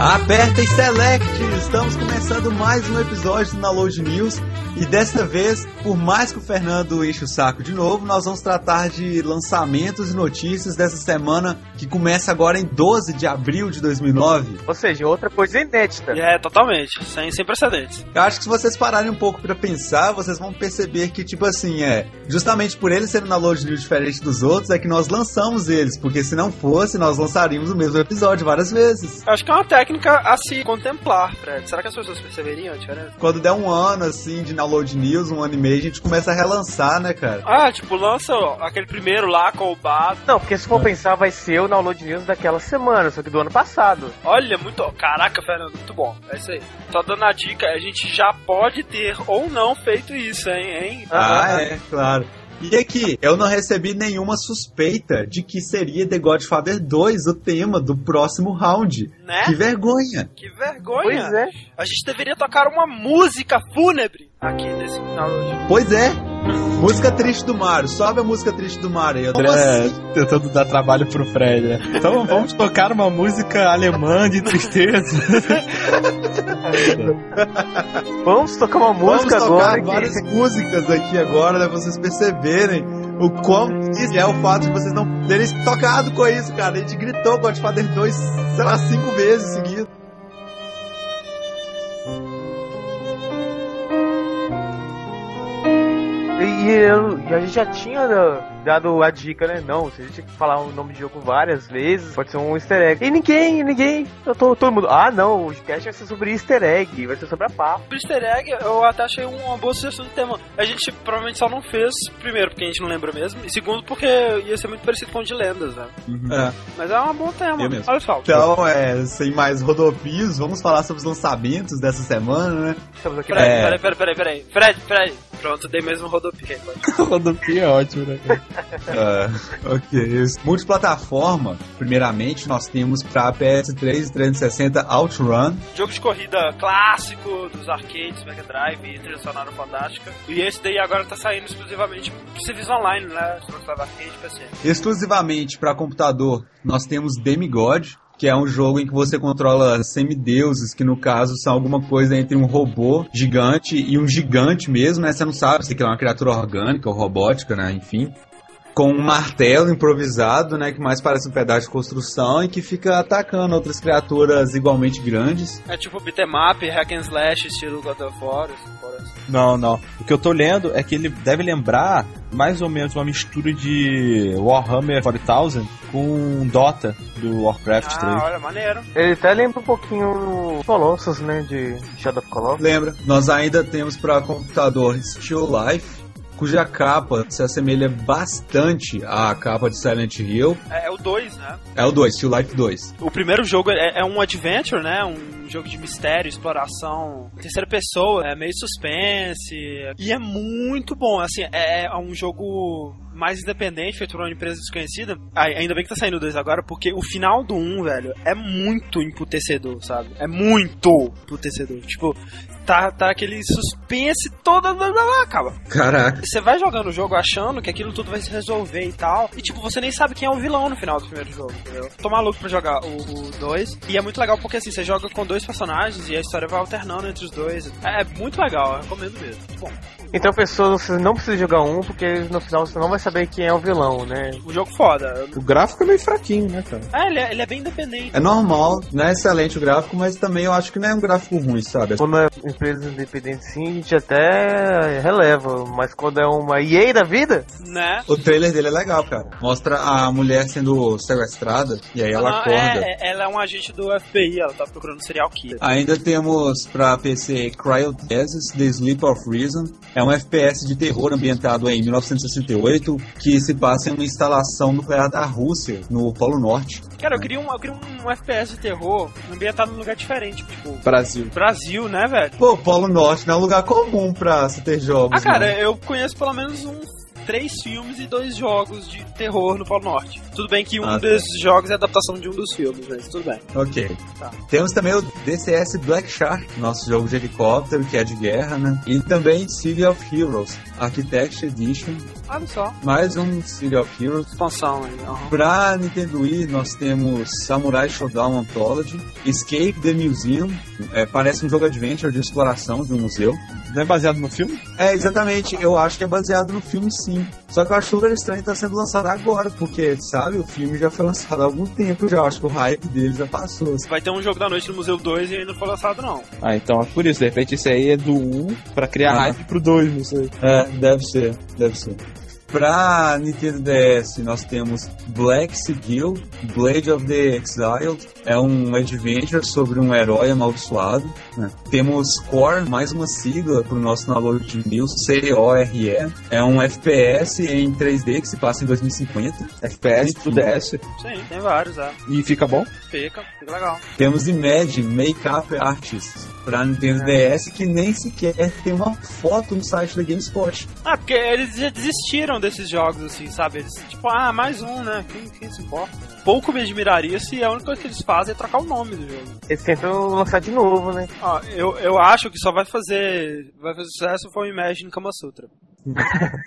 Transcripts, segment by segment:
Aperta e select! Estamos começando mais um episódio do Download News e desta vez, por mais que o Fernando enche o saco de novo, nós vamos tratar de lançamentos e notícias dessa semana que começa agora em 12 de abril de 2009. Ou seja, outra coisa inédita. É, totalmente. Sem, sem precedentes. Eu acho que se vocês pararem um pouco para pensar, vocês vão perceber que, tipo assim, é justamente por eles serem download news diferente dos outros, é que nós lançamos eles, porque se não fosse, nós lançaríamos o mesmo episódio várias vezes. Eu acho que é uma técnica a se contemplar, Fred. Será que as pessoas perceberiam a diferença? Quando der um ano, assim, de download news, um ano e meio, a gente começa a relançar, né, cara? Ah, tipo, lança aquele primeiro lá com o Bato. Não, porque se for pensar, vai ser o download news daquela semana, só que do ano passado. Olha, muito. Caraca, Fernando, muito bom. É isso aí. Só dando a dica, a gente já pode ter ou não feito isso, hein? hein? Ah, é, claro. E aqui, eu não recebi nenhuma suspeita de que seria The Godfather 2 o tema do próximo round. Né? Que vergonha! Que vergonha. Pois é. A gente deveria tocar uma música fúnebre aqui nesse download. Pois é! Música triste do Mario, sobe a música triste do Mario. Eu, André tentando dar trabalho pro Fred. né? Então vamos tocar uma música alemã de tristeza. Vamos tocar uma Vamos música tocar agora. que- várias músicas aqui agora, né? Pra vocês perceberem o quão triste é o fato de vocês não terem tocado com isso, cara. A gente gritou Godfather 2, sei lá, cinco vezes seguidas. E eu, e a gente já tinha dado a dica, né? Não, se a gente tinha que falar o nome de jogo várias vezes, pode ser um easter egg. E ninguém, ninguém, eu tô, todo mundo. Ah, não, o cast vai ser sobre easter egg, vai ser sobre a pá. O easter egg, eu até achei uma boa sugestão de tema. A gente provavelmente só não fez, primeiro, porque a gente não lembra mesmo, e segundo, porque ia ser muito parecido com o de lendas, né? É. Mas é um bom tema. Eu mesmo. Olha só. Então, é, sem mais rodopios, vamos falar sobre os lançamentos dessa semana, né? Estamos aqui Peraí, É. peraí, peraí, peraí, peraí. Fred, Fred. Pronto, dei mesmo um rodopio. Rodopia é ótimo, né? cara? Ah, ok. Multiplataforma, primeiramente, nós temos pra PS3 e 360 Outrun. Jogo de corrida clássico dos arcades, Mega Drive e trilha sonora fantástica. E esse daí agora tá saindo exclusivamente pro serviço online, né? Se você tá arcade PC. Exclusivamente para computador, nós temos Demigod, que é um jogo em que você controla semideuses, que no caso são alguma coisa entre um robô gigante e um gigante mesmo, né? Você não sabe se aquilo é uma criatura orgânica ou robótica, né? Enfim. Com um martelo improvisado, né? Que mais parece um pedaço de construção e que fica atacando outras criaturas igualmente grandes. É tipo beat'em up, hack and slash, estilo God of War. Não, não. O que eu tô lendo é que ele deve lembrar mais ou menos uma mistura de Warhammer 40,000 com Dota do Warcraft 3. Ah, olha, maneiro. Ele até lembra um pouquinho Colossus, né? De Shadow of Colossus. Lembra? Nós ainda temos para computador Still Life, cuja capa se assemelha bastante à capa de Silent Hill. É, é o 2, né? É o 2, Still Life 2. O primeiro jogo é, é um adventure, né? Um jogo de mistério, exploração, terceira pessoa, é meio suspense. E é muito bom, assim, é, é um jogo mais independente, feito por uma empresa desconhecida. Ainda bem que tá saindo o 2 agora, porque o final do 1, um, velho, é muito emputecedor, sabe? É muito emputecedor. Tipo, tá, tá aquele suspense todo. Acaba. Caraca. Você vai jogando o jogo achando que aquilo tudo vai se resolver e tal. E tipo, você nem sabe quem é o vilão no final do primeiro jogo, entendeu? Tô maluco pra jogar o 2. E é muito legal porque assim, você joga com dois personagens e a história vai alternando entre os dois. É, é muito legal, eu recomendo mesmo. Bom. Então, pessoas, você não precisa jogar um, porque no final você não vai saber quem é o vilão, né? O jogo foda. O gráfico é meio fraquinho, né, cara? É, ele é, ele é bem independente. É normal, não é excelente o gráfico, mas também eu acho que não é um gráfico ruim, sabe? Quando é empresa independente sim, a gente até releva, mas quando é uma EA da vida, Né? O trailer dele é legal, cara. Mostra a mulher sendo sequestrada e aí ela Ah, acorda. é, é, ela é um agente do FBI, ela tá procurando serial killer. Ainda temos pra PC Cryothesis, The Sleep of Reason. É um FPS de terror ambientado em 1968 que se passa em uma instalação nuclear da Rússia, no Polo Norte. Cara, eu queria um, eu queria um FPS de terror ambientado num lugar diferente, tipo, Brasil. Brasil, né, velho? Pô, Polo Norte não é um lugar comum pra se ter jogos. Ah, cara, né? eu conheço pelo menos uns três filmes e dois jogos de terror no Polo Norte. Tudo bem que um Ah, tá. desses jogos é adaptação de um dos filmes, mas tudo bem. Ok. Tá. Temos também o DCS Black Shark, nosso jogo de helicóptero, que é de guerra, né? E também City of Heroes, Architect Edition, Olha só, mais um City of Heroes. expansão aí. Pra Nintendo Wii, nós temos Samurai Showdown Anthology, Escape the Museum, é, parece um jogo adventure de exploração de um museu. Não é baseado no filme? É, exatamente, eu acho que é baseado no filme sim. Só que eu acho super estranho estar sendo lançado agora, porque, sabe, o filme já foi lançado há algum tempo já, eu acho que o hype dele já passou. Vai ter um jogo da noite no Museu 2 e ainda não foi lançado, não. Ah, então é por isso. De repente esse aí é do 1 pra criar Ah. hype pro 2, não sei. É, deve ser, deve ser. Pra Nintendo DS, nós temos Black Sigil, Blade of the Exiled, é um adventure sobre um herói amaldiçoado. né? Temos Core, mais uma sigla pro nosso download de news, C-O-R-E. É um FPS em 3D que se passa em 2050. FPS pro DS. Sim, tem vários, é. E fica bom? Fica, fica legal. Temos Imagine Makeup Artists pra Nintendo DS, que nem sequer tem uma foto no site da GameSpot. Ah, porque eles já desistiram desses jogos, assim, sabe? Eles, tipo, ah, mais um, né? Quem, quem se importa? Pouco me admiraria se a única coisa que eles fazem é trocar o nome do jogo. Eles tentam lançar de novo, né? Ó, eu, eu acho que só vai fazer. Vai fazer sucesso for o Imagine Kama Sutra.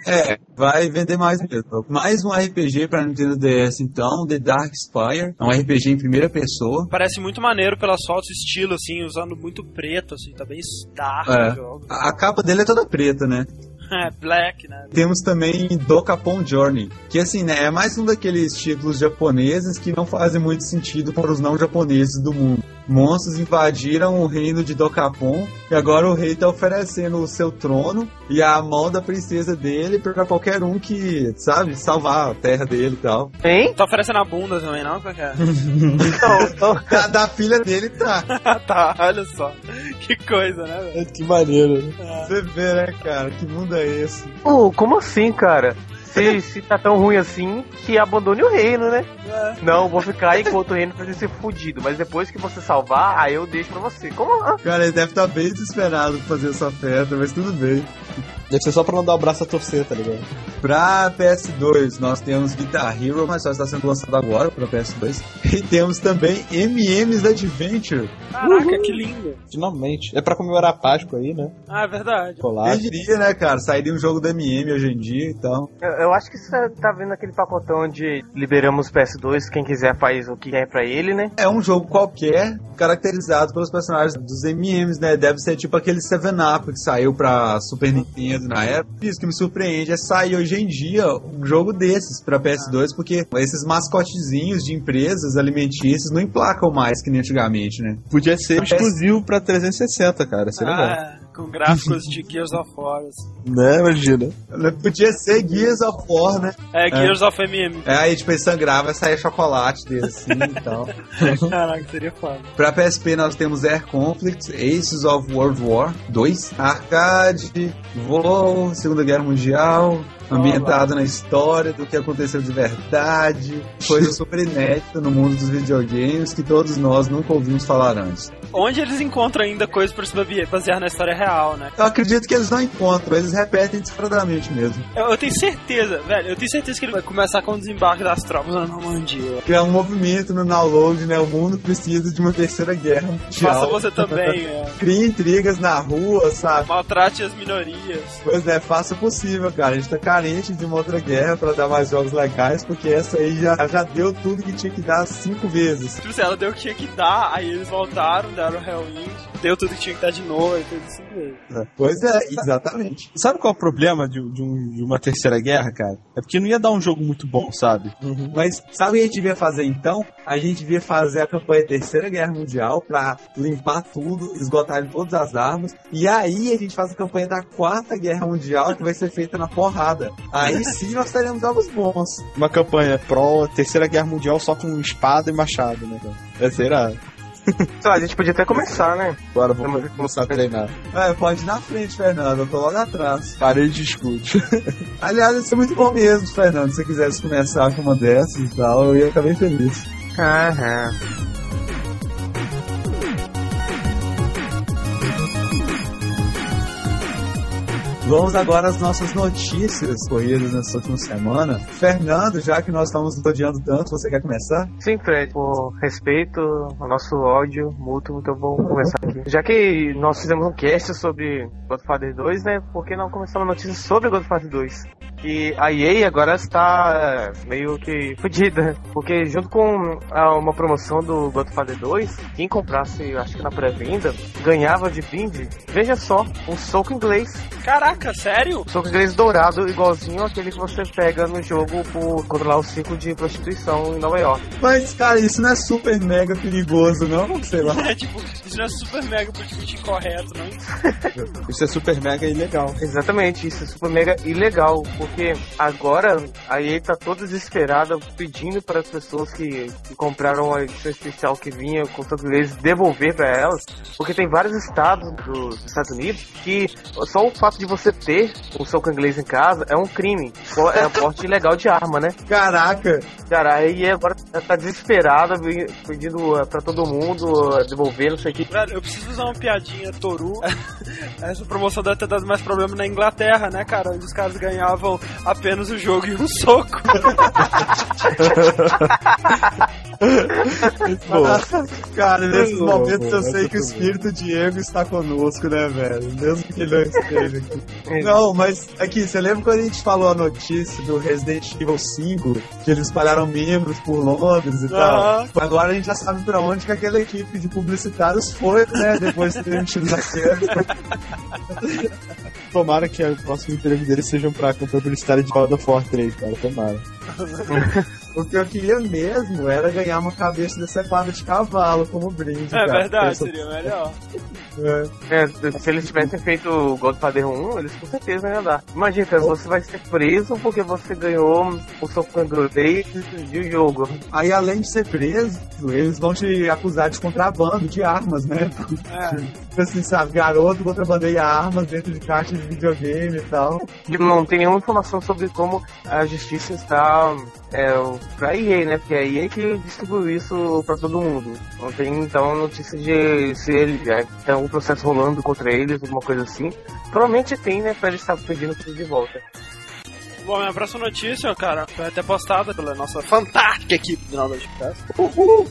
É, vai vender mais mesmo. Mais um RPG pra Nintendo DS então, The Dark Spire. É um RPG em primeira pessoa. Parece muito maneiro pelas fotos, estilo, assim, usando muito preto, assim, tá bem dark É. o jogo. A a capa dele é toda preta, né? É, black, né? Temos também Dokapon Journey, que assim, né, é mais um daqueles títulos japoneses que não fazem muito sentido para os não japoneses do mundo. Monstros invadiram o reino de Dokapon e agora o rei tá oferecendo o seu trono e a mão da princesa dele para qualquer um que, sabe, salvar a terra dele e tal. Hein? Tá oferecendo a bunda também, não? Como é? Então, então, Da, da filha dele tá. tá, olha só. Que coisa, né, velho? Que maneiro. Você vê, né, cara? Que mundo é esse? Pô, como assim, cara? Se, se tá tão ruim assim, que abandone o reino, né? É. Não, vou ficar enquanto o reino fazer ser fudido. Mas depois que você salvar, aí eu deixo pra você. Como? Cara, ele deve estar bem desesperado pra fazer essa oferta, mas tudo bem. Deve ser só pra não dar o braço a torcer, tá ligado? Pra PS2, nós temos Guitar Hero, mas só está sendo lançado agora pra PS2. E temos também MM's Adventure. Caraca, que lindo. Finalmente. É pra comemorar a Páscoa aí, né? Ah, é verdade. Quem Colar. diria, né, cara? Sairia um jogo da MM hoje em dia e tal. Eu, eu acho que você tá vendo aquele pacotão onde liberamos PS2, quem quiser faz o que quer pra ele, né? É um jogo qualquer, caracterizado pelos personagens dos MMs, né? Deve ser tipo aquele 7-Up que saiu pra Super Nintendo na época. Isso que me surpreende é sair hoje em dia um jogo desses pra PS2, porque esses mascotezinhos de empresas alimentícias não emplacam mais que nem antigamente, né? Podia ser PS- exclusivo pra 360, cara. Seria legal. Com gráficos de Gears of War. assim. Né, imagina. Podia ser Gears of War, né? É, Gears of MM. É, aí tipo, ele sangrava e saía chocolate dele assim e tal. Caraca, seria foda. Pra PSP nós temos Air Conflict, Aces of World War 2, Arcade, Voo, Segunda Guerra Mundial, ambientado na história do que aconteceu de verdade, coisa super inédita no mundo dos videogames que todos nós nunca ouvimos falar antes. Onde eles encontram ainda coisas pra se basear- na história real, né? Eu acredito que eles não encontram, eles repetem desesperadamente mesmo. Eu, eu tenho certeza, velho, eu tenho certeza que ele vai começar com o desembarque das tropas na Normandia. Que é um movimento no download, né? O mundo precisa de uma terceira guerra Faça mundial. você também, é. Cria intrigas na rua, sabe? Maltrate as minorias. Pois é, faça o possível, cara. A gente tá carente de uma outra guerra pra dar mais jogos legais, porque essa aí já, já deu tudo que tinha que dar cinco vezes. Tipo assim, ela deu o que tinha que dar, aí eles voltaram, deram Hellwind, deu tudo que tinha que dar de novo, e tudo assim mesmo. Pois é, exatamente. Sabe qual é o problema de, de um- de uma terceira guerra, cara? É porque não ia dar um jogo muito bom, sabe? Mas sabe o que a gente devia fazer então? A gente devia fazer a campanha Terceira Guerra Mundial pra limpar tudo, esgotar todas as armas. E aí a gente faz a campanha da Quarta Guerra Mundial que vai ser feita na porrada. Aí sim nós teremos jogos bons. Uma campanha pró terceira guerra mundial só com espada e machado, né, cara? É, será? Só, a gente podia até começar, né? Agora vou Vamos- começar a treinar. É, pode ir na frente, Fernando. Eu tô logo atrás. Parede de escute. Aliás, isso é muito bom mesmo, Fernando. Se você quisesse começar com uma dessas e tal, eu ia ficar bem feliz. Aham. Vamos agora às nossas notícias corridas nessa última semana. Fernando, já que nós estamos odiando tanto, você quer começar? Sim, Fred, por respeito ao nosso ódio mútuo, então vou começar aqui. Já que nós fizemos um cast sobre Godfather 2, né, por que não começar uma notícia sobre Godfather 2? E a EA agora está é, meio que fodida, porque junto com a, uma promoção do Godfather 2, quem comprasse, acho que na pré-venda, ganhava de brinde, veja só, um soco inglês. Caraca, sério? Soco inglês dourado, igualzinho aquele que você pega no jogo por controlar o ciclo de prostituição em Nova York. Mas, cara, isso não é super mega perigoso, não? Sei lá. É tipo, isso não é super mega politicamente incorreto, não? Isso é super mega ilegal. Exatamente, isso é super mega ilegal, porque agora a EA tá toda desesperada pedindo para as pessoas que, que compraram a edição especial que vinha com soco inglês devolver para elas, porque tem vários estados dos Estados Unidos que só o fato de você ter um soco inglês em casa é um crime, é porte ilegal de arma, né? Caraca! Cara, a EA agora tá desesperada pedindo uh, pra todo mundo uh, devolver, não sei o que. Velho, eu preciso usar uma piadinha, Toru. Essa promoção deve ter dado mais problema na Inglaterra, né, cara? Onde os caras ganhavam apenas o jogo e um soco. Cara, nesses momentos eu sei que o espírito Diego está conosco, né, velho? Mesmo que ele não esteja aqui. Não, mas aqui, você lembra quando a gente falou a notícia do Resident Evil 5, que eles espalharam membros por Londres e tal? Agora a gente já sabe pra onde que aquela equipe de publicitários foi, né? Depois de terem tido acerto. Tomara que o próximo emprego deles seja pra comprar publicitário de God of War 3, cara. Tomara. O que eu queria mesmo era ganhar uma cabeça decepada de cavalo como brinde. É cara. verdade, Essa- seria melhor. É. É, se eles tivessem feito o Godfather 1, eles com certeza iam dar. Imagina, cara, você vai ser preso porque você ganhou o soco inglês de um jogo. Aí, além de ser preso, eles vão te acusar de contrabando de armas, né? É. Tipo assim, sabe, garoto contrabandeia armas dentro de caixa de videogame e tal. Não tem nenhuma informação sobre como a justiça está é, pra EA, né? Porque é a EA que distribuiu isso pra todo mundo. Não tem, então, notícia de se ele é, tem algum processo rolando contra eles, alguma coisa assim. Provavelmente tem, né? Pra eles estar pedindo tudo de volta. Bom, minha próxima notícia, cara, foi até postada pela nossa fantástica equipe do Naldo Podcast.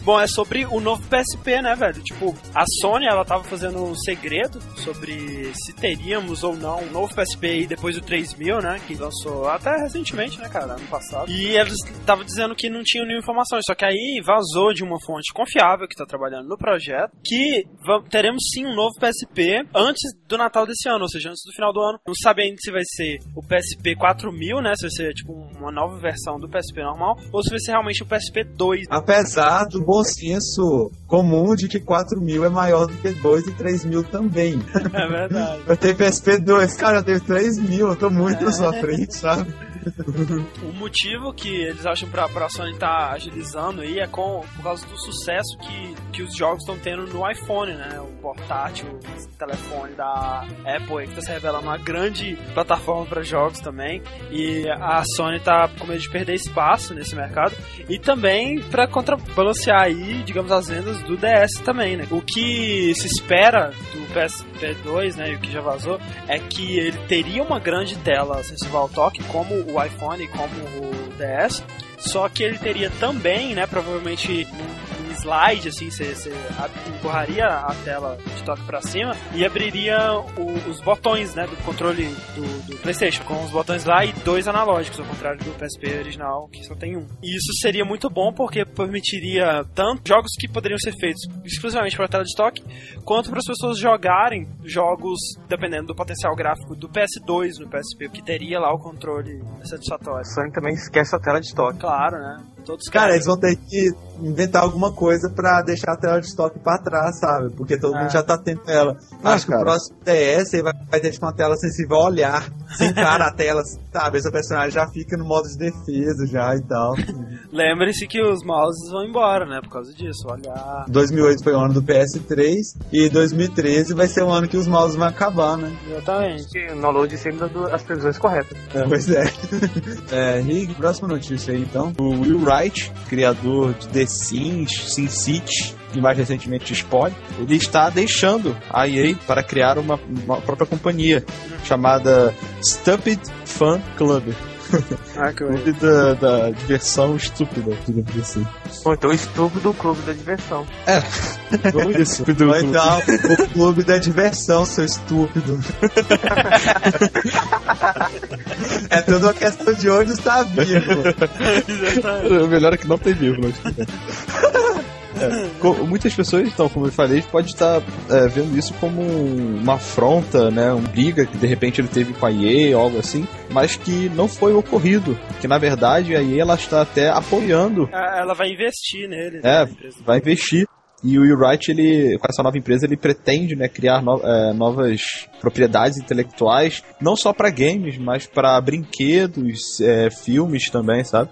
Bom, é sobre o novo PSP, né, velho? Tipo, a Sony, ela tava fazendo um segredo sobre se teríamos ou não um novo PSP aí depois do 3000, né? Que lançou até recentemente, né, cara? Ano passado. E eles estavam dizendo que não tinham nenhuma informação. Só que aí vazou de uma fonte confiável que tá trabalhando no projeto que teremos sim um novo PSP antes do Natal desse ano, ou seja, antes do final do ano. Não sabe ainda se vai ser o PSP 4000, né? Se vai ser tipo uma nova versão do PSP normal, ou se vai ser realmente o PSP 2. Apesar do bom senso comum de que 4 mil é maior do que 2 e 3 mil também. É verdade. Eu tenho PSP 2, cara, eu tenho 3 mil, eu tô muito na sua frente, sabe? O motivo que eles acham pra, pra Sony tá agilizando aí é com, por causa do sucesso que, que os jogos estão tendo no iPhone, né? O portátil, o telefone da Apple aí, que tá se revelando uma grande plataforma para jogos também. E a Sony tá com medo de perder espaço nesse mercado. E também pra contrabalancear aí, digamos, as vendas do DS também, né? O que se espera do PSP2, né? E o que já vazou, é que ele teria uma grande tela sensível ao toque, como iPhone e como o DS. Só que ele teria também, né, provavelmente slide, assim, você, empurraria a tela de toque pra cima e abriria o- os botões, né, do controle do, do PlayStation, com os botões lá e dois analógicos, ao contrário do PSP original, que só tem um. E isso seria muito bom porque permitiria tanto jogos que poderiam ser feitos exclusivamente para tela de toque, quanto para as pessoas jogarem jogos dependendo do potencial gráfico do PS2 no PSP, que teria lá o controle satisfatório. Sony também esquece a tela de toque. Claro, né? Todos Cara, querem. eles vão ter que inventar alguma coisa pra deixar a tela de estoque pra trás, sabe? Porque todo É. mundo já tá tendo ela. Ah, Acho que cara. o próximo DS aí vai, vai ter tipo, uma tela sensível ao olhar. Você encara a tela, sabe? Esse personagem já fica no modo de defesa já e tal. Lembre-se que os mouses vão embora, né? Por causa disso. Olha. 2008 foi o ano do PS3 e 2013 vai ser o ano que os mouses vão acabar, né? Exatamente. Que O download sempre as previsões corretas. Pois é. é, Rick, próxima notícia aí então. O Will Wright, criador de The Sims, SimCity e mais recentemente Spawn, ele está deixando a EA para criar uma, uma própria companhia chamada Stupid Fun Club. Ah, que Clube da, da diversão estúpida, digamos assim. Ou então estúpido clube da diversão. Vamos isso. Vai dar o clube da diversão, seu estúpido. é tudo uma questão de onde está vivo. O melhor é que não tem vírgula. É. Muitas pessoas, então, como eu falei, pode estar é, vendo isso como um- uma afronta, né, um briga que de repente ele teve com a EA ou algo assim, mas que não foi ocorrido, que na verdade a EA ela está até apoiando, Ela vai investir nele. É. né, na empresa. vai investir. E o Wright, ele, com essa nova empresa, ele pretende né, criar no- é, novas propriedades intelectuais, não só para games, mas para brinquedos, é, filmes também, sabe?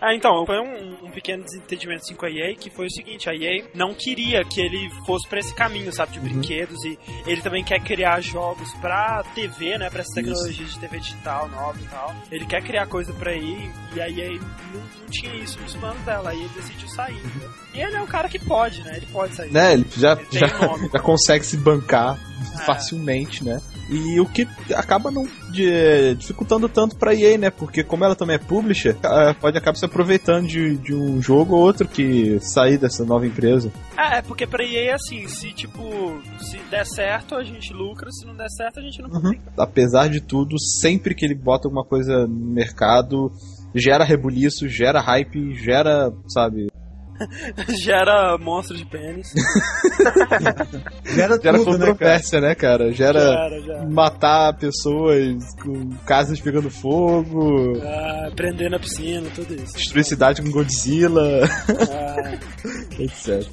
Ah, então, foi um, um pequeno desentendimento assim, com a EA, que foi o seguinte, a EA não queria que ele fosse pra esse caminho, sabe, de brinquedos, e ele também quer criar jogos pra TV, né, pra essa tecnologia de TV digital nova e tal. Ele quer criar coisa pra EA, e a EA não, não tinha isso nos planos dela, aí ele decidiu sair. né? E ele é um cara que pode, né, ele pode sair. Né, ele já, Ele já, nome. já consegue se bancar É. facilmente, né? E o que acaba não de- dificultando tanto pra EA, né? Porque como ela também é publisher, eh, pode acabar se aproveitando de, de um jogo ou outro que sair dessa nova empresa. É, é porque pra EA é assim, se tipo, se der certo a gente lucra, se não der certo a gente não publica. Apesar de tudo, sempre que ele bota alguma coisa no mercado, gera rebuliço, gera hype, gera, sabe, Gera monstro de pênis. Gera, gera tudo, né, cara? controvérsia, né, cara? Gera Gera, gera. matar pessoas com casas pegando fogo, Ah, prender na piscina, tudo isso. destruir cidade com Godzilla, Ah, etc.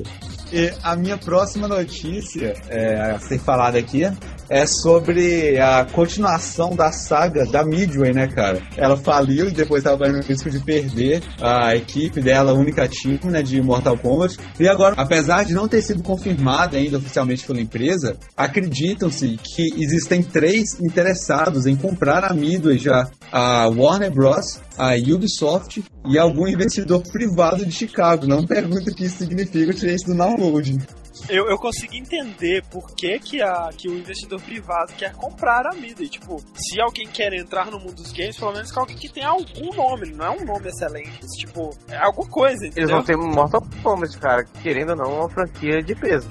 E a minha próxima notícia é, a ser falada aqui é sobre a continuação da saga da Midway, né, cara? Ela faliu e depois estava no risco de perder a equipe dela, a única time, né, de Mortal Kombat. E agora, apesar de não ter sido confirmada ainda oficialmente pela empresa, acreditam-se que existem três interessados em comprar a Midway já. A Warner Bros., a Ubisoft e algum investidor privado de Chicago. Não pergunta o que isso significa, eu tirei isso do download. Eu, eu consegui entender por que, que, a, que o investidor privado quer comprar a mídia. E, tipo, se alguém quer entrar no mundo dos games, pelo menos que alguém que tenha algum nome, não é um nome excelente. Tipo, é alguma coisa, Eles entendeu? vão ter Mortal Kombat, cara. Querendo ou não, é uma franquia de peso.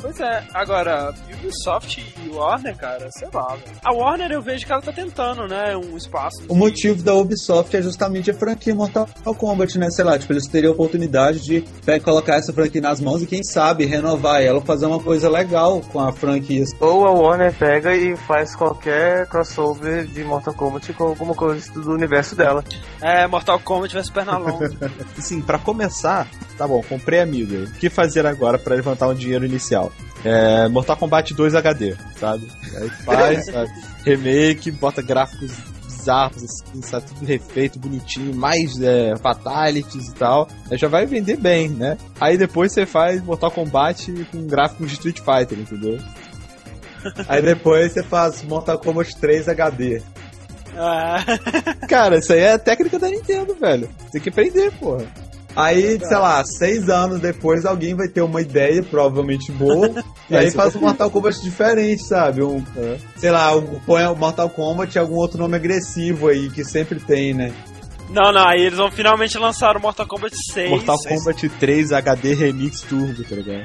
Pois é, agora, Ubisoft e Warner, cara, sei lá, velho. A Warner eu vejo que ela tá tentando, né, um espaço. O motivo da Ubisoft é justamente a franquia Mortal Kombat, né? Sei lá, tipo, eles teriam a oportunidade de né, colocar essa franquia nas mãos e quem sabe renovar ela, fazer uma coisa legal com a franquia. Ou a Warner pega e faz qualquer crossover de Mortal Kombat com alguma coisa do universo dela. É, Mortal Kombat vs Pernalonga. Assim, pra começar, tá bom, comprei a Midway. O que fazer agora pra levantar um dinheiro inicial? É, Mortal Kombat 2 HD, sabe? Aí faz, sabe? Remake, bota gráficos bizarros, assim, sabe? Tudo refeito, bonitinho, mais é, fatalities e tal. Aí já vai vender bem, né? Aí depois você faz Mortal Kombat com gráficos de Street Fighter, entendeu? Aí depois você faz Mortal Kombat 3 HD. Ah, Cara, isso aí é a técnica da Nintendo, velho. Tem que aprender, porra. Aí, sei lá, seis anos depois alguém vai ter uma ideia, provavelmente boa, e Aí você faz um Mortal Kombat diferente, sabe? Um, sei lá, um- põe o Mortal Kombat e algum outro nome agressivo aí, que sempre tem, né? não, não, aí eles vão finalmente lançar o Mortal Kombat 6 Mortal Kombat 3 HD Remix Turbo, tá ligado?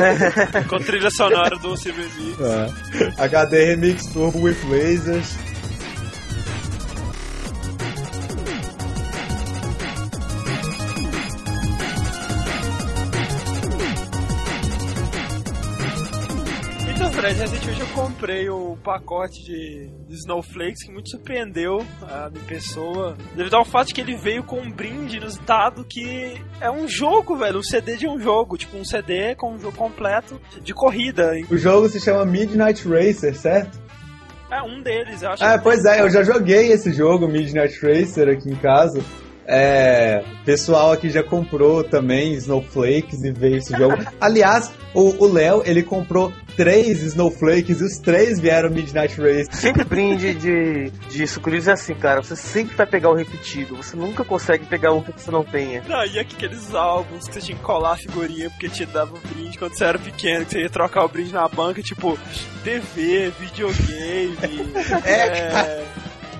com trilha sonora do Silver Mix. É. HD Remix Turbo with Lasers. Comprei um pacote de Snowflakes que muito surpreendeu a minha pessoa, devido ao fato de que ele veio com um brinde inusitado que é um jogo, velho, um CD de um jogo, tipo um CD com um jogo completo de corrida. O jogo se chama Midnight Racer, certo? É um deles, eu acho. Ah, que- pois é, eu já joguei esse jogo, Midnight Racer, aqui em casa. É, pessoal aqui já comprou também Snowflakes e veio esse jogo. Aliás, o Léo, ele comprou três Snowflakes e os três vieram Midnight Race. Sempre brinde de, de sucrilhos é assim, cara. Você sempre vai pegar o repetido. Você nunca consegue pegar um que você não tenha. Não, e aqueles álbuns que você tinha que colar a figurinha porque te dava um brinde quando você era pequeno, que você ia trocar o brinde na banca, tipo, TV, videogame, É, é,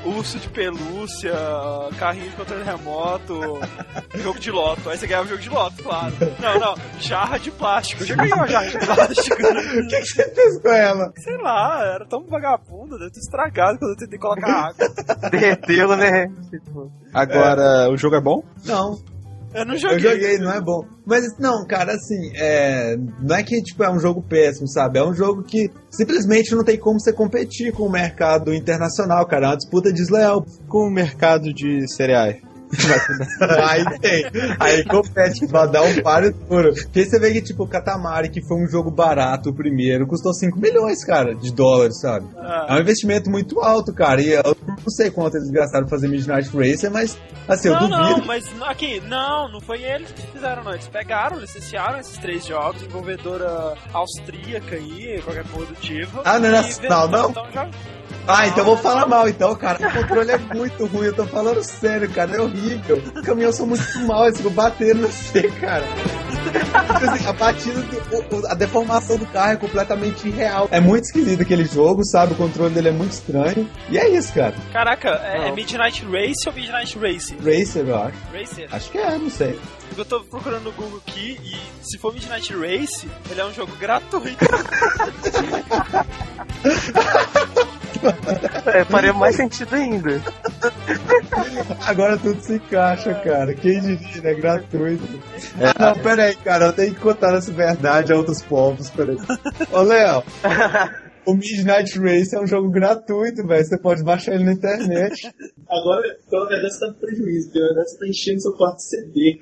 urso de pelúcia, carrinho de controle remoto, jogo de loto. Aí você ganhava o jogo de loto, claro. Não, não, jarra de plástico. Eu já ganhei uma jarra de plástico. né? O que, que você fez com ela? Sei lá, era tão vagabundo, deve ter estragado quando eu tentei colocar água. Derreteu, né? Agora, o jogo é bom? Não, Eu não joguei. eu joguei, não é bom. Mas não, cara, assim, é, não é que tipo, é um jogo péssimo, sabe? É um jogo que simplesmente não tem como você competir com o mercado internacional, cara. É uma disputa desleal. Com o mercado de cereais. Aí tem. Aí compete, vai dar um páreo duro. Porque aí você vê que, tipo, o Katamari, que foi um jogo barato o primeiro, custou 5 milhões, cara, de dólares, sabe? É um investimento muito alto, cara. E eu não sei quanto eles gastaram pra fazer Midnight Racer, mas, assim, eu não, duvido. não, mas aqui, não, não foi eles que fizeram, não. Eles pegaram, licenciaram esses três jogos, desenvolvedora austríaca aí, qualquer coisa do tipo. Ah, não é e nacional, venderam, não? Ah, então vou falar mal, então, cara. O controle é muito ruim, eu tô falando sério, cara. É horrível. Os caminhões são muito mal, eles ficam batendo no você, cara. Tipo assim, a batida, a deformação do carro é completamente irreal. É muito esquisito aquele jogo, sabe? O controle dele é muito estranho. E é isso, cara. Caraca, é, é. Midnight Race ou Midnight Race? Racer, eu acho. Racer. Acho que é, não sei. Eu tô procurando no Google aqui e se for Midnight Race, ele é um jogo gratuito. é, faria mais sentido ainda. Agora tudo se encaixa, cara. Quem diria, né? Gratuito. Ah, não, pera aí, cara. Eu tenho que contar essa verdade a outros povos. Pera aí. Ô, Léo. O Midnight Race é um jogo gratuito, velho. Você pode baixar ele na internet. Agora, na verdade, você tá no prejuízo, porque na verdade você tá enchendo seu quarto de CD.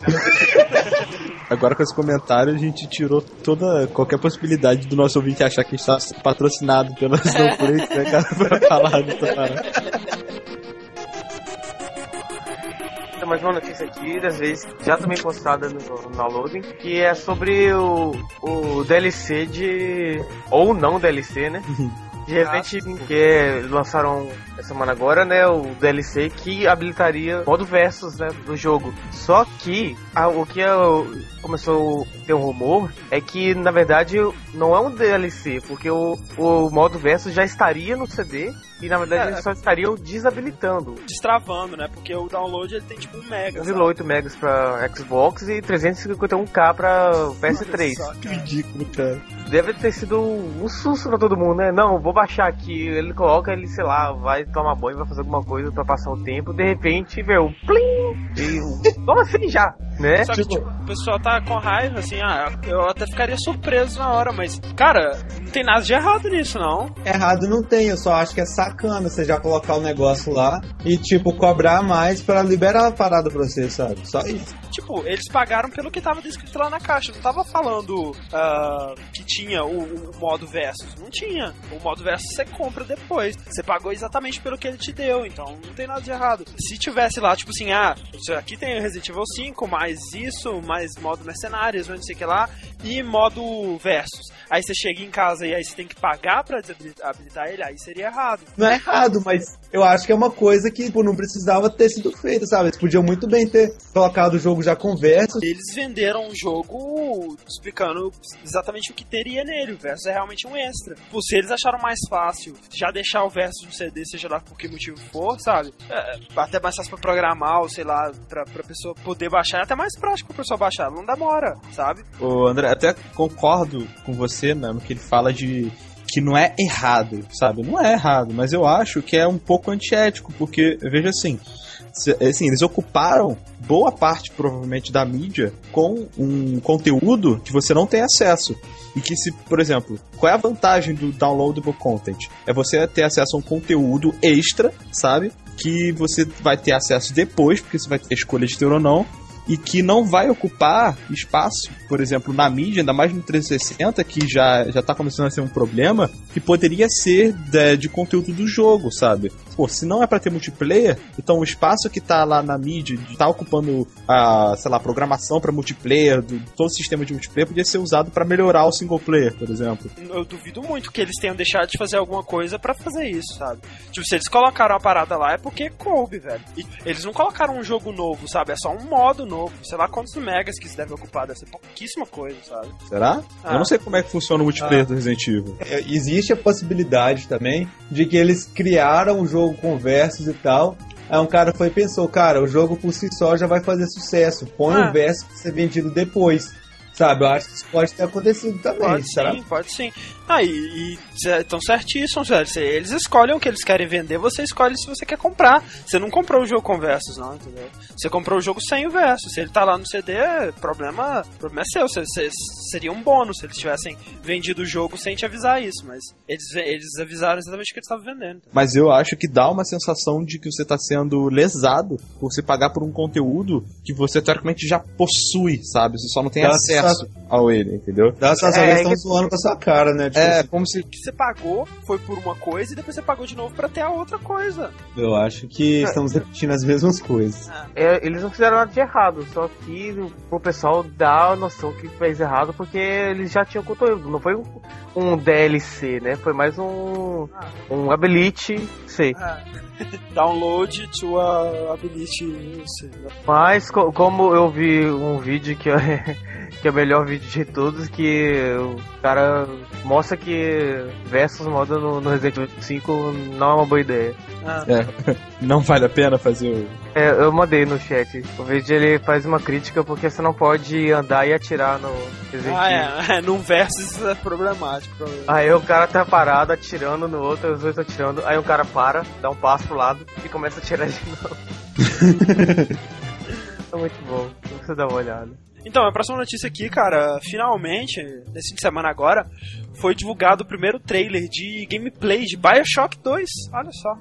Agora com esse comentário a gente tirou toda qualquer possibilidade do nosso ouvinte achar que está patrocinado pela Snowflake, né, cara, pra falar dessa parada. Mais uma notícia aqui, das vezes já também postada no, no downloading, que é sobre o, o DLC de. ou não DLC, né? De repente, que lançaram essa semana agora, né, o DLC que habilitaria modo versus, né, do jogo. Só que a- o que eu- começou a ter um rumor é que, na verdade, não é um DLC, porque o, o modo versus já estaria no CD e, na verdade, É. eles só estariam desabilitando. Destravando, né? Porque o download ele tem tipo um mega. sabe? 1,8 megas pra Xbox e 351k pra PS3. Só, Que ridículo, cara. Deve ter sido um susto pra todo mundo, né? Não, vou baixar aqui. Ele coloca, ele, sei lá, vai tomar banho, vai fazer alguma coisa pra passar o tempo. De repente, vê o plim! E, como assim já? Né? Só que, tipo, o pessoal tá com raiva, assim, ah, eu até ficaria surpreso na hora, mas, cara, não tem nada de errado nisso, não. Errado não tem, eu só acho que é sacana você já colocar o negócio lá e, tipo, cobrar mais pra liberar a parada pra você, sabe? Só isso. Tipo, eles pagaram pelo que tava descrito lá na caixa. Não tava falando ah, que tinha o, o modo versus. Não tinha. O modo versus você compra depois. Você pagou exatamente pelo que ele te deu. Então não tem nada de errado. Se tivesse lá, tipo assim, ah, aqui tem Resident Evil 5, mais isso, mais modo mercenários, não sei o que lá, e modo versus. Aí você chega em casa e aí você tem que pagar pra desabilitar ele, aí seria errado. Não é errado, mas eu acho que é uma coisa que, tipo, não precisava ter sido feita, sabe? Eles podiam muito bem ter colocado o jogo já com versus. Eles venderam um jogo explicando exatamente o que teria nele. O versus é realmente um extra. Pô, se eles acharam mais fácil já deixar o versus no CD, seja lá por que motivo for, sabe? É, até mais fácil pra programar, ou sei lá, pra, pra pessoa poder baixar. É até mais prático pra pessoa baixar. Não demora, sabe? Ô, André, até concordo com você, né, no que ele fala de que não é errado, sabe? Não é errado, mas eu acho que é um pouco antiético, porque, veja assim, se- assim, eles ocuparam boa parte, provavelmente, da mídia com um conteúdo que você não tem acesso. E que se, por exemplo, qual é a vantagem do downloadable content? É você ter acesso a um conteúdo extra, sabe? Que você vai ter acesso depois, porque você vai ter escolha de ter ou não, e que não vai ocupar espaço, por exemplo, na mídia, ainda mais no 360, que já, já tá começando a ser um problema, que poderia ser de, de conteúdo do jogo, sabe? pô, se não é pra ter multiplayer, então o espaço que tá lá na mídia, tá ocupando a, sei lá, programação pra multiplayer, do, todo o sistema de multiplayer, podia ser usado pra melhorar o single player, por exemplo. Eu duvido muito que eles tenham deixado de fazer alguma coisa pra fazer isso, sabe? Tipo, se eles colocaram a parada lá é porque coube, velho. E eles não colocaram um jogo novo, sabe? É só um modo novo. Sei lá quantos megas que isso deve ocupar, deve ser pouquíssima coisa, sabe? Será? Ah. Eu não sei como é que funciona o multiplayer do Resident Evil. É, Existe a possibilidade também de que eles criaram um jogo com versos e tal. Aí um cara foi e pensou, cara, o jogo por si só já vai fazer sucesso. Põe Ah. um verso pra ser vendido depois. Sabe, eu acho que isso pode ter acontecido também, Pode será? sim, pode sim. Ah, e estão certíssimos, velho. Cê- Eles escolhem o que eles querem vender, você escolhe se você quer comprar. Você não comprou o jogo com versos, não, entendeu? Você comprou o jogo sem o verso. Se ele tá lá no CD, problema, problema é seu. Cê- cê- seria um bônus se eles tivessem vendido o jogo sem te avisar isso, mas eles, eles avisaram exatamente o que eles estavam vendendo. Mas eu acho que dá uma sensação de que você tá sendo lesado por você pagar por um conteúdo que você teoricamente já possui, sabe? Você só não tem Dá acesso ao ele, entendeu? Dá a sensação É, que eles estão zoando com a sua cara, né? Tipo, É, como se. Que você pagou foi por uma coisa e depois você pagou de novo pra ter a outra coisa. eu acho que estamos repetindo as mesmas coisas. É, eles não fizeram nada de errado, só que o pessoal dá a noção que fez errado porque eles já tinham conteúdo. Não foi um, um DLC, né? Foi mais um, um Ability C. Download to a ability. não sei, né? Mas co- como eu vi um vídeo que é, que é o melhor vídeo de todos, que o cara mostra que Versus moda no, no Resident Evil 5 não é uma boa ideia. Ah, Não vale a pena fazer o. É, eu mandei no chat. O vídeo ele faz uma crítica porque você não pode andar e atirar no Resident Ah, Evil. é, é, num versus isso é problemático. Aí o cara tá parado atirando no outro, os dois atirando. Aí o cara para, dá um passo pro lado e começa a atirar de novo. é muito bom, você dá uma olhada. Então, a próxima notícia aqui, cara, finalmente, nesse fim de semana agora, foi divulgado o primeiro trailer de gameplay de Bioshock 2. Olha só.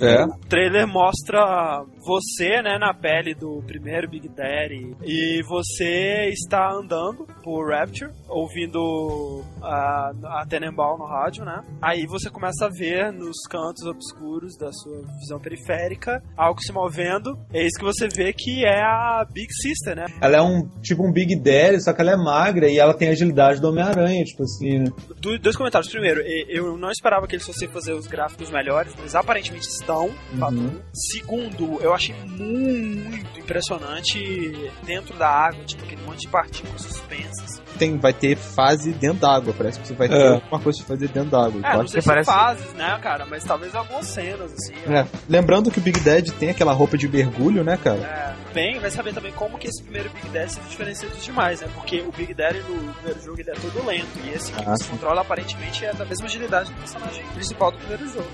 É. O trailer mostra você, né, na pele do primeiro Big Daddy e você está andando por Rapture, ouvindo a, a Tenenbaum no rádio, né? Aí você começa a ver nos cantos obscuros da sua visão periférica algo se movendo. É isso que você vê que é a Big Sister, né? Ela é um tipo um Big Daddy, só que ela é magra e ela tem a agilidade do Homem-Aranha, tipo assim, né? Do- dois comentários. Primeiro, eu não esperava que eles fossem fazer os gráficos melhores, mas aparentemente estão. fato um. Segundo, eu achei muito impressionante dentro da água, tipo aquele monte de partículas suspensas. Tem, vai ter fase dentro d'água. Parece que você vai ter É. alguma coisa pra fazer dentro d'água. É, Eu não sei se parece- fases, né, cara, mas talvez algumas cenas, assim. É. Lembrando que o Big Dad tem aquela roupa de mergulho, né, cara? É, bem, vai saber também como que esse primeiro Big Daddy se diferencia dos demais, né? Porque o Big Daddy no primeiro jogo ele é todo lento, e esse Ah. Controla aparentemente é da mesma agilidade do personagem principal do primeiro jogo.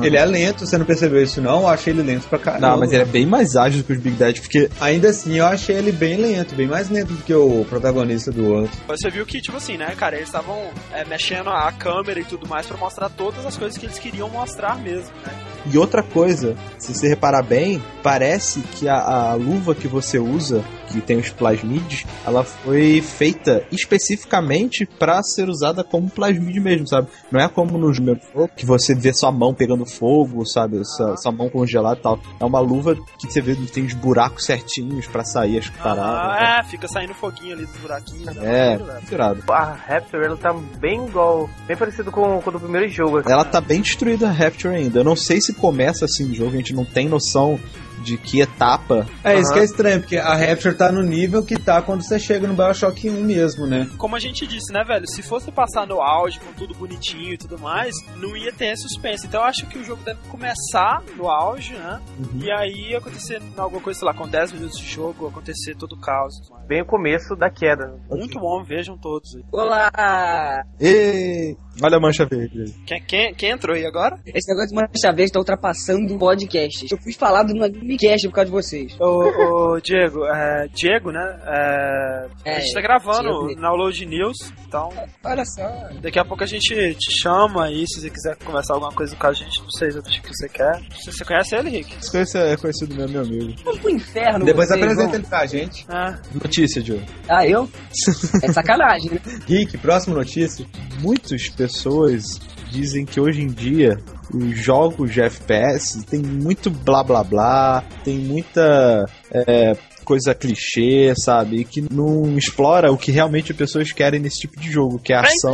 Ele é lento, você não percebeu isso não? Eu achei ele lento pra caramba. Não, mas ele é bem mais ágil do que os Big Dad, porque Ainda assim, eu achei ele bem lento, bem mais lento do que o protagonista do outro. Você viu que, tipo assim, né, cara, eles estavam é, mexendo a câmera e tudo mais pra mostrar todas as coisas que eles queriam mostrar mesmo, né? E outra coisa, se você reparar bem, parece que a, a luva que você usa, que tem os plasmids, ela foi feita especificamente pra ser usada como plasmid mesmo, sabe? Não é como no jogo que você vê sua mão pegando fogo, sabe? Sua, sua mão congelada e tal. É uma luva que você vê que tem os buracos certinhos pra sair as paradas. Ah, é, fica saindo foguinho ali dos buraquinhos. né? É, tirado. A Raptor ela tá bem igual, bem parecido com, com o do primeiro jogo. assim. Ela tá bem destruída a Rapture ainda. Eu não sei se começa assim o jogo, a gente não tem noção de que etapa. É, isso que é estranho, porque a Rapture tá no nível que tá quando você chega no Bioshock 1 mesmo, né? Como a gente disse, né, velho? Se fosse passar no auge, com tudo bonitinho e tudo mais, não ia ter suspense. Então eu acho que o jogo deve começar no auge, né? E aí acontecer alguma coisa, sei lá, com 10 minutos de jogo, acontecer todo o caos. e. Bem o começo da queda. Muito bom, vejam todos aí. Olá! Ei! Olha a mancha verde aí. Quem, quem, quem entrou aí agora? Esse negócio de mancha verde tá ultrapassando o podcast. Eu fui falado no Gamecast por causa de vocês. Ô, ô, Diego, é, Diego, né? É, É, a gente tá gravando Diego. na Download News, então Olha só. daqui a pouco a gente te chama aí, se você quiser conversar alguma coisa com a gente, não sei o que você quer. Você, você conhece ele, Rick? Esse conhece- é conhecido meu, meu amigo. Vamos pro inferno. Depois vocês, apresenta vão. ele pra gente. Ah, Notícia, Joe. Ah, eu? É sacanagem, né? Rick, próxima notícia. Muitas pessoas dizem que hoje em dia os jogos de FPS tem muito blá blá blá, tem muita é, coisa clichê, sabe? E que não explora o que realmente as pessoas querem nesse tipo de jogo, que é ação.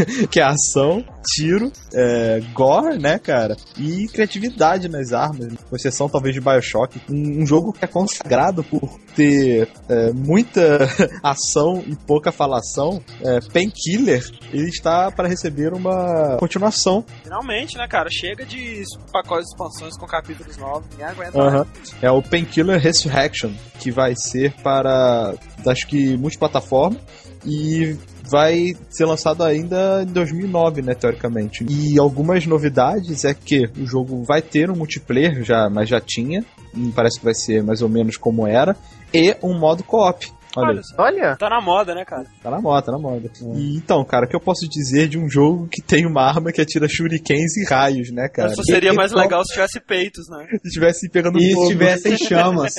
que é ação, tiro, é, gore, né, cara? E criatividade nas armas, com exceção talvez de Bioshock. Um, um jogo que é consagrado por ter é, muita ação e pouca falação. É, Painkiller, ele está para receber uma continuação. Finalmente, né, cara? Chega de pacotes de expansões com capítulos novos, ninguém aguenta Aham. mais. É o Painkiller Resurrection, que vai ser para, acho que, multiplataforma e vai ser lançado ainda em 2009, né, teoricamente. E algumas novidades é que o jogo vai ter um multiplayer, já, mas já tinha, e parece que vai ser mais ou menos como era, e um modo co-op. Olha, Olha Tá na moda, né, cara? tá na moda, tá na moda. E, então, cara, o que eu posso dizer de um jogo que tem uma arma que atira shurikens e raios, né, cara? Só seria E- mais e- legal se tivesse peitos, né? Se tivesse pegando E fogo. estivessem chamas.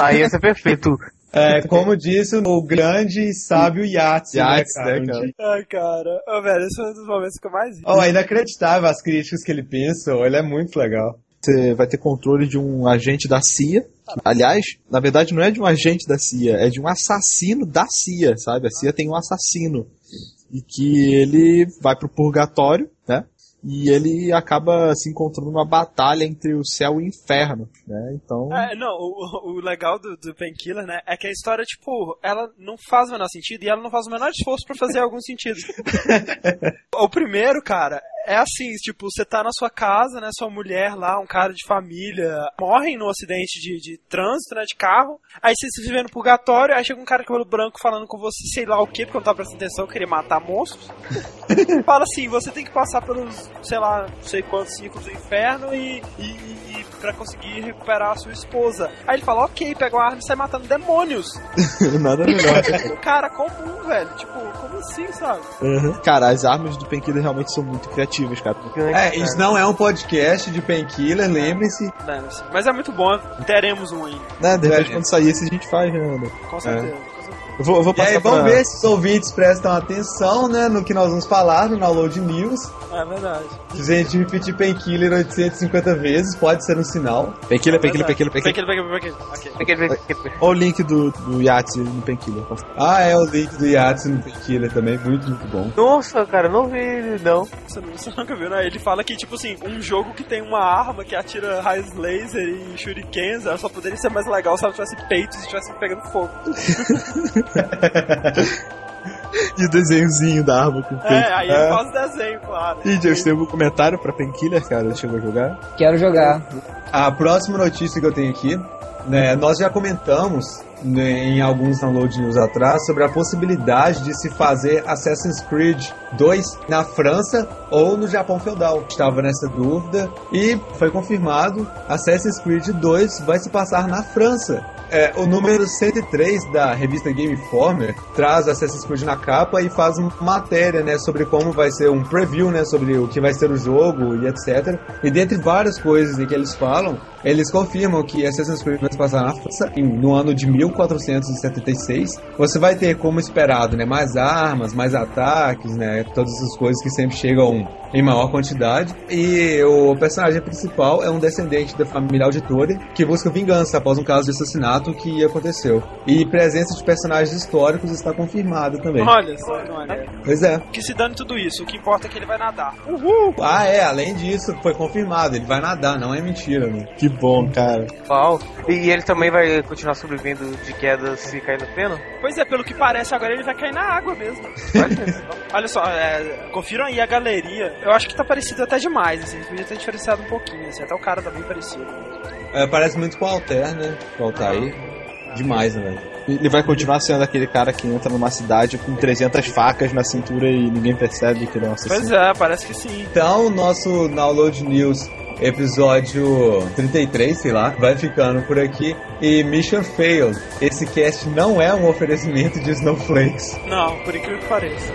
aí ia ser perfeito. É, como disse o grande e sábio Yates, Yates, né, cara? né, cara? Ai, cara. Ô, velho, esse é um dos momentos que eu mais ri. Oh, é inacreditável as críticas que ele pensa, ele é muito legal. Você vai ter controle de um agente da CIA. Aliás, na verdade não é de um agente da CIA, é de um assassino da CIA, sabe? A CIA tem um assassino. E que ele vai pro purgatório, né? E ele acaba se encontrando numa batalha entre o céu e o inferno, né? Então. É, não, o, o legal do, do Painkiller, né, é que a história, tipo, ela não faz o menor sentido e ela não faz o menor esforço pra fazer algum sentido. o primeiro, cara, é assim, tipo, você tá na sua casa, né, sua mulher lá, um cara de família, morrem no acidente de, de trânsito, né, de carro, aí você se vive no purgatório, aí chega um cara de cabelo branco falando com você, sei lá o que, porque eu não tava prestando atenção, queria matar monstros. Fala assim, você tem que passar pelos, sei lá, não sei quantos ciclos do inferno e, e, pra conseguir recuperar a sua esposa. Aí ele fala, ok, pega uma arma e sai matando demônios. Nada melhor. Cara, comum, velho. Tipo, como assim, sabe? Uhum. Cara, as armas do Painkiller realmente são muito criativas, cara. É, isso não é um podcast de Painkiller, lembrem-se. Mas é muito bom, teremos um ainda. Né? De repente, É. quando sair esse, a gente faz, né? Com certeza. com certeza. Eu vou, eu vou E aí, passar vamos pra... ver se os ouvintes prestam atenção, né, no que nós vamos falar no Download News. É verdade. Se a gente repetir Painkiller 850 vezes, pode ser um sinal. Painkiller, Painkiller, Painkiller, Painkiller. Painkiller, Painkiller, Painkiller. Aquele- Olha o link do, do Yates no Painkiller. Ah, é o link do Yates no Painkiller também, muito, muito bom. Nossa, cara, não vi, não. Você, não- você nunca viu, né? Ele fala que, tipo assim, um jogo que tem uma arma que atira raios laser e shurikens, ela só poderia ser mais legal se ela tivesse peitos e estivesse pegando fogo. E o desenhozinho da arma com o peito. É, aí ele faz o desenho, claro. E Deus, tem algum comentário pra Painkiller, cara? Chegou a jogar? Quero jogar. A próxima notícia que eu tenho aqui, né, nós já comentamos né, em alguns download news atrás sobre a possibilidade de se fazer Assassin's Creed 2 na França ou no Japão feudal. Estava nessa dúvida e foi confirmado: Assassin's Creed 2 vai se passar na França. É, o número 103 da revista Game Informer traz Assassin's Creed na capa e faz uma matéria né, sobre como vai ser um preview né, sobre o que vai ser o jogo e etc. E dentre várias coisas que eles falam, eles confirmam que Assassin's Creed vai se passar na França no ano de 1476. Você vai ter, como esperado, né, mais armas, mais ataques, né, todas essas coisas que sempre chegam em maior quantidade. E o personagem principal é um descendente da família Auditori que busca vingança após um caso de assassinato que aconteceu. E presença de personagens históricos está confirmada também. Olha só maneiro. Pois é. Que se dane tudo isso, o que importa é que ele vai nadar. Ah, é, além disso, foi confirmado, ele vai nadar, não é mentira, né? Que bom, cara. Uau. E, e ele também vai continuar sobrevivendo de quedas se cair no feno? Pois é, pelo que parece, agora ele vai cair na água mesmo. Olha só, é, confiram aí a galeria. Eu acho que tá parecido até demais, assim. Podia ter diferenciado um pouquinho, assim. Até o cara tá bem parecido. É, parece muito com o Alter, né? Com o Altair. Demais, né, velho? Ele vai continuar sendo aquele cara que entra numa cidade com 300 facas na cintura e ninguém percebe que ele é um assassino. Pois é, parece que sim. Então, o nosso Download News episódio 33, sei lá, vai ficando por aqui. E Mission Failed. Esse cast não é um oferecimento de Snowflakes. Não, por incrível que pareça.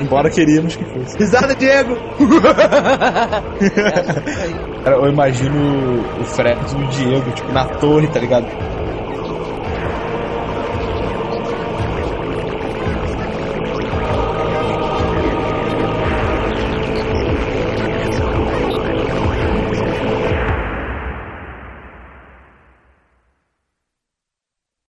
Embora queríamos que fosse. Risada, Diego! Cara, eu imagino o Fred e o Diego, tipo, na torre, tá ligado?